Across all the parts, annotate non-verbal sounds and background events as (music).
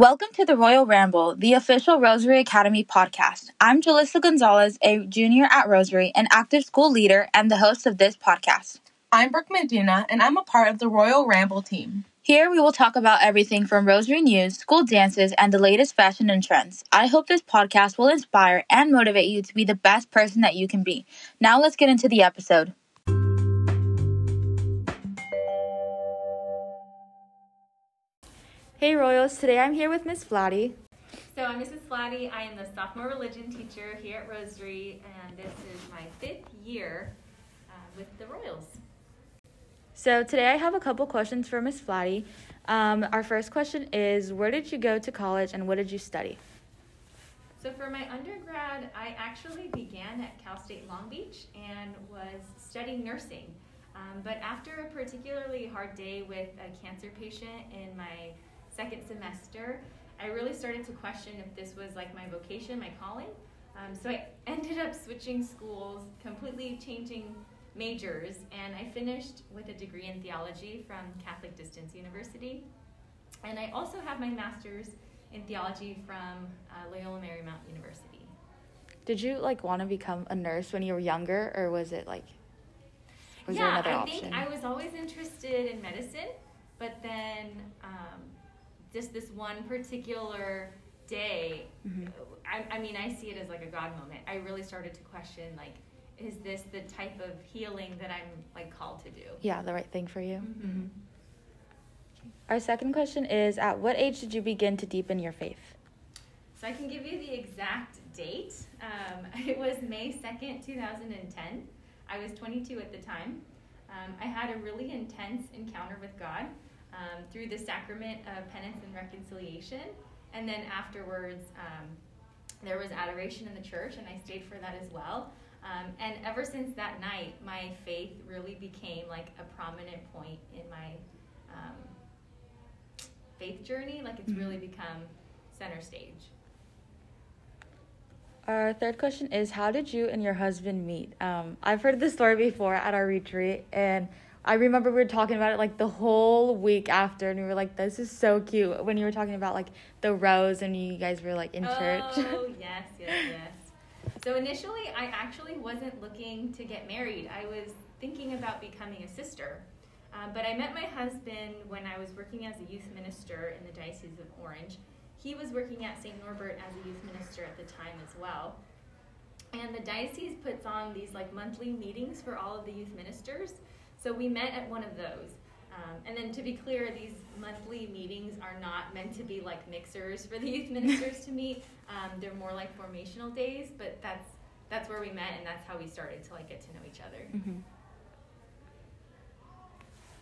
Welcome to the Royal Ramble, the official Rosary Academy podcast. I'm Jalissa Gonzalez, a junior at Rosary, an active school leader, and the host of this podcast. I'm Brooke Medina, and I'm a part of the Royal Ramble team. Here we will talk about everything from Rosary news, school dances, and the latest fashion and trends. I hope this podcast will inspire and motivate you to be the best person that you can be. Now let's get into the episode. Hey Royals, today I'm here with Miss Flati. So I'm Mrs. Flati. I am the sophomore religion teacher here at Rosary, and this is my fifth year uh, with the Royals. So today I have a couple questions for Miss Flati. Um, our first question is, where did you go to college and what did you study? So for my undergrad, I actually began at Cal State Long Beach and was studying nursing. Um, but after a particularly hard day with a cancer patient in my second semester, I really started to question if this was like my vocation, my calling. Um, so I ended up switching schools, completely changing majors, and I finished with a degree in theology from Catholic Distance University. And I also have my master's in theology from uh, Loyola Marymount University. Did you like want to become a nurse when you were younger, or was it like was yeah, there another I option? think I was always interested in medicine, but then um, just this one particular day, Mhm. I, I mean, I see it as like a God moment. I really started to question, like, is this the type of healing that I'm like called to do? yeah, the right thing for you. Mhm. Mhm. Our second question is, at what age did you begin to deepen your faith? So I can give you the exact date. Um, (laughs) it was May 2nd, 2010. I was 22 at the time. Um, I had a really intense encounter with God um, through the sacrament of penance and reconciliation. And then afterwards, um, there was adoration in the church, and I stayed for that as well. Um, and ever since that night, my faith really became like a prominent point in my um, faith journey. Like it's really become center stage. Our third question is, how did you and your husband meet? Um, I've heard this story before at our retreat, and I remember we were talking about it like the whole week after, and we were like, "This is so cute." When you were talking about like the rose, and you guys were like in church. Oh, (laughs) yes, yes, yes. So initially, I actually wasn't looking to get married. I was thinking about becoming a sister. Um, but I met my husband when I was working as a youth minister in the Diocese of Orange. He was working at St. Norbert as a youth minister at the time as well. And the diocese puts on these like monthly meetings for all of the youth ministers. So we met at one of those. Um, and then to be clear, these monthly meetings are not meant to be like mixers for (laughs) the youth ministers to meet. Um, they're more like formational days, but that's that's where we met and that's how we started to like get to know each other. hmm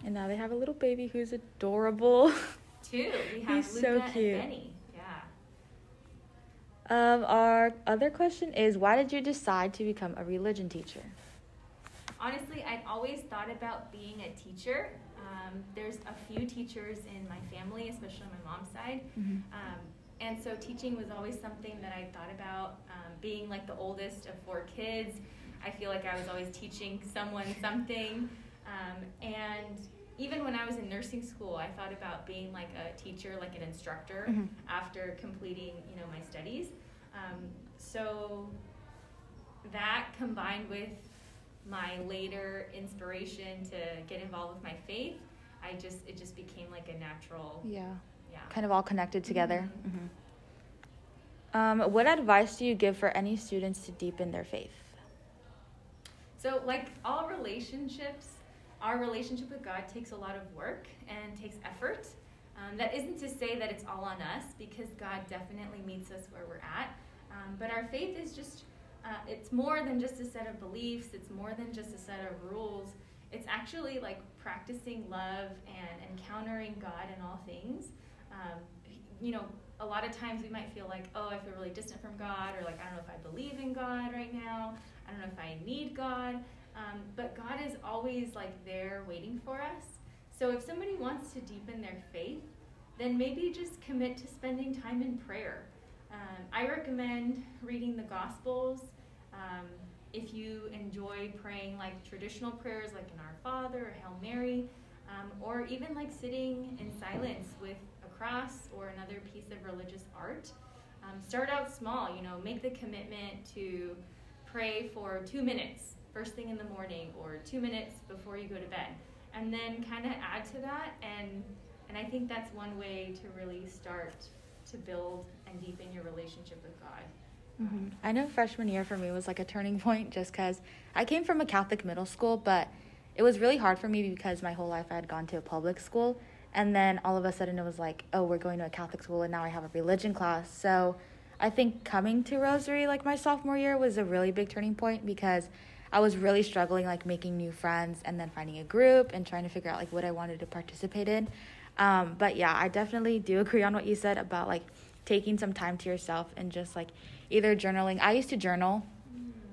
And now they have a little baby who's adorable. (laughs) Two, we have He's Luca so and cute. Benny. Yeah. um, our other question is, why did you decide to become a religion teacher? Honestly, I'd always thought about being a teacher. Um, there's a few teachers in my family, especially on my mom's side. Mhm. Um, and so teaching was always something that I thought about. Um, being like the oldest of four kids, I feel like I was always teaching someone something. Um, and even when I was in nursing school, I thought about being like a teacher, like an instructor, Mhm. after completing, you know, my studies. Um, so that combined with my later inspiration to get involved with my faith, I just it just became like a natural, Yeah. yeah. kind of all connected together. Mhm. Mhm. Um, what advice do you give for any students to deepen their faith? So, like all relationships, our relationship with God takes a lot of work and takes effort. Um, that isn't to say that it's all on us, because God definitely meets us where we're at. Um, but our faith is just, uh, it's more than just a set of beliefs, it's more than just a set of rules. It's actually like practicing love and encountering God in all things. Um, you know, a lot of times we might feel like, oh, I feel really distant from God, or like, I don't know if I believe in God right now. I don't know if I need God. Um, but God is always like there waiting for us. So if somebody wants to deepen their faith, then maybe just commit to spending time in prayer. Um, I recommend reading the Gospels. Um, if you enjoy praying like traditional prayers, like an Our Father or Hail Mary, um, or even like sitting in silence with a cross or another piece of religious art. Um, start out small, you know, make the commitment to pray for two minutes first thing in the morning or two minutes before you go to bed. And then kind of add to that. And, and I think that's one way to really start to build and deepen your relationship with God. Mm-hmm. I know freshman year for me was like a turning (laughs) point just because I came from a Catholic middle school, but it was really hard for me because my whole life I had gone to a public school. And then all of a sudden it was like, oh, we're going to a Catholic school and now I have a religion class. So I think coming to Rosary like my sophomore year was a really big turning point because I was really struggling like making new friends and then finding a group and trying to figure out like what I wanted to participate in. Um, but yeah, I definitely do (laughs) agree on what you said about like taking some time to yourself and just like either journaling. I used to journal.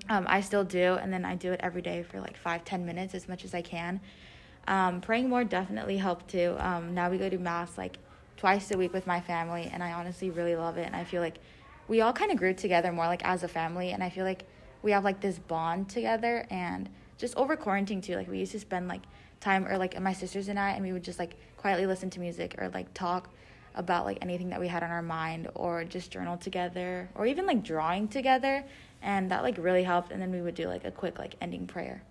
Um, I still do, and then I do it every day for like five, ten minutes as much as I can. Um, praying more definitely helped too. Um, now we go to mass like twice a week with my family, and I honestly really love it. And I feel like we all kind of grew together more like as a family, and I feel like we have like this bond together. And just over quarantine too, like we used to spend like time or like my sisters and I, and we would just like quietly listen to music or like talk about like anything that we had on our mind or just journal together or even like drawing together and that like really helped and then we would do like a quick like ending prayer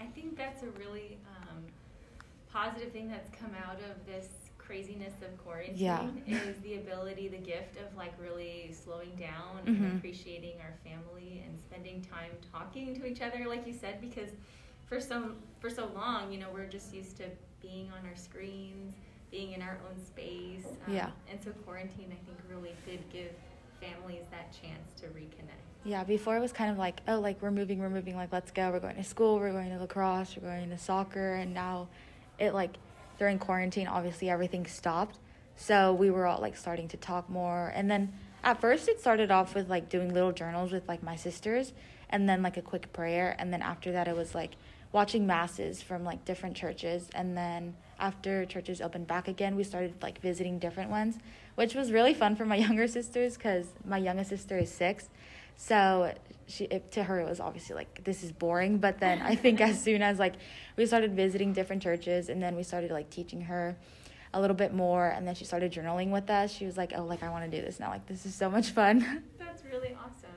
i think that's a really um, positive thing that's come out of this craziness of quarantine yeah. is the ability the gift of like really slowing down mm-hmm. and appreciating our family and spending time talking to each other like you said because for some for so long you know we're just used to being on our screens being in our own space. Um, yeah. And so quarantine, I think, really did give families that chance to reconnect. Yeah, before it was kind of like, oh, like we're moving, we're moving, like let's go. We're going to school, we're going to lacrosse, we're going to soccer, and now it like during quarantine, obviously everything stopped. So we were all like starting to talk more, and then at first it started off with like doing little journals with like my sisters, and then like a quick prayer, and then after that it was like watching masses from like different churches, and then after churches opened back again, we started like visiting different ones, which was really fun for my (laughs) younger sisters because my youngest sister is six. So she it, to her it was obviously like this is boring, but then I think as (laughs) soon as like we started visiting different churches and then we started like teaching her a little bit more and then she started journaling with us, she was like, "Oh, like I want to do this now. Like this is so much fun." That's really awesome.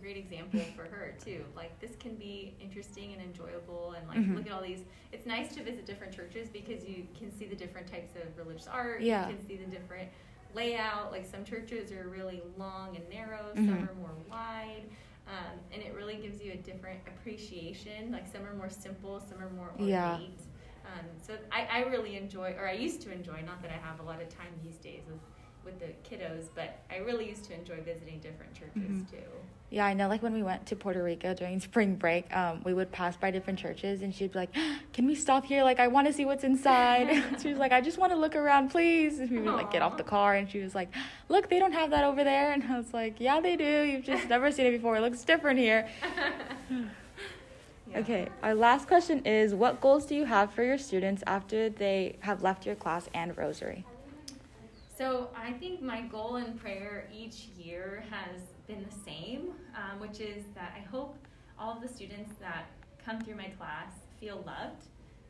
Great example for her too. Like this can be interesting and enjoyable, and like mm-hmm. look at all these. It's nice to visit different churches because you can see the different types of religious art. Yeah. You can see the different layout. Like some churches are really long and narrow. Mm-hmm. Some are more wide. Um, and it really gives you a different appreciation. Like some are more simple, some are more ornate. Yeah. Um, so I, I really enjoy, or I used to enjoy, not that I have a lot of time these days with with the kiddos, but I really used to enjoy visiting different churches mm-hmm. too. Yeah, I know. Like when we went to Puerto Rico during (laughs) spring break, um, we would pass by different churches, and she'd be like, (gasps) "Can we stop here? Like, I want to see what's inside." (laughs) she was like, "I just want to look around, please." And we would like get off the car, and she was like, (gasps) "Look, they don't have that over there." And I was like, "Yeah, they do. You've just (laughs) never seen it before. It looks different here." yeah. Okay, our last question is: What goals do you have for your students after they have left your class and Rosary? So I think my goal in prayer each year has been the same, um, which is that I hope all of the students that come through my class feel loved.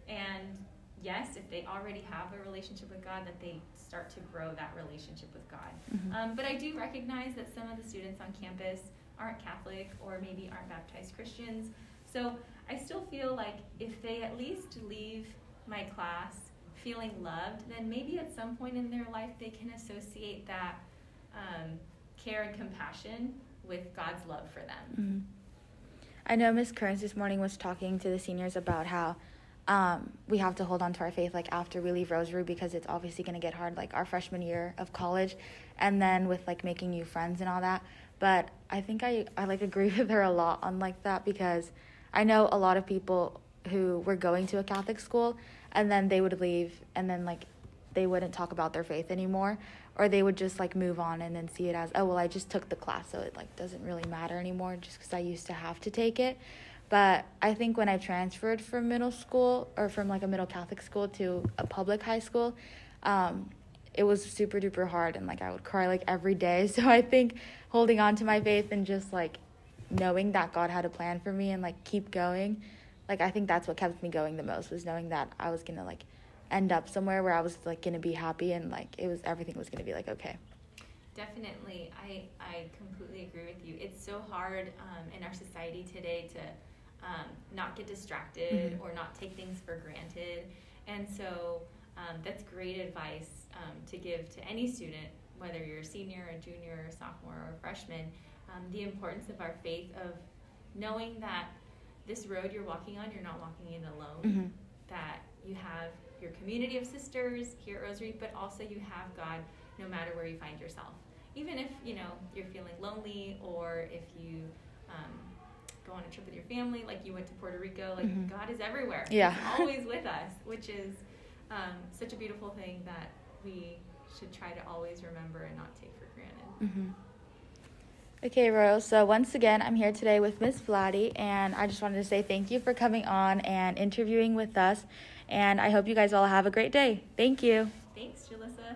And yes, if they already have a relationship with God, that they start to grow that relationship with God. Mm-hmm. Um, but I do recognize that some of the students on campus aren't Catholic or maybe aren't baptized Christians. So I still feel like if they at least leave my class feeling loved, then maybe at some point in their life they can associate that um, care and compassion with God's love for them. Mm-hmm. I know Miss Kearns this morning was talking to the seniors about how um, we have to hold on to our faith like after we leave Rosary because it's obviously going to get hard like our freshman year of college and then with like making new friends and all that. But I think I, I like agree (laughs) with her a lot on like that because I know a lot of people who were going to a Catholic school and then they would leave and then like they wouldn't talk about their faith anymore or they would just like move on and then see it as oh well I just took the class so it like doesn't really matter anymore just cuz I used to have to take it. But I think when I transferred from middle school or from like a middle Catholic school to a public high school um, it was super duper hard and like I would cry like every day. (laughs) So I think holding on to my faith and just like knowing that God had a plan for me and like keep going like I think that's what kept me going the most was knowing that I was gonna like end up somewhere where I was like gonna be happy and like it was everything was gonna be like okay. Definitely, I I completely agree with you. It's so hard um, in our society today to um, not get distracted Mhm. or not take things for granted, and so um, that's great advice um, to give to any student, whether you're a senior, a junior, a sophomore, or a freshman. Um, the importance of our faith of knowing that this road you're walking on, you're not walking it alone. hmm That you have your community of sisters here at Rosary, but also you have God no matter where you find yourself. Even if you know you're feeling lonely, or if you um, go on a trip with your family, like you went to Puerto Rico, like Mhm. God is everywhere. Yeah. He's always with us, which is um, such a beautiful thing that we should try to always remember and not take for granted. hmm Okay, Rose. So once again, I'm here today with Miss Flati, and I just wanted to say thank you for coming on and interviewing with us. And I hope you guys all have a great day. Thank you. Thanks, Jalissa.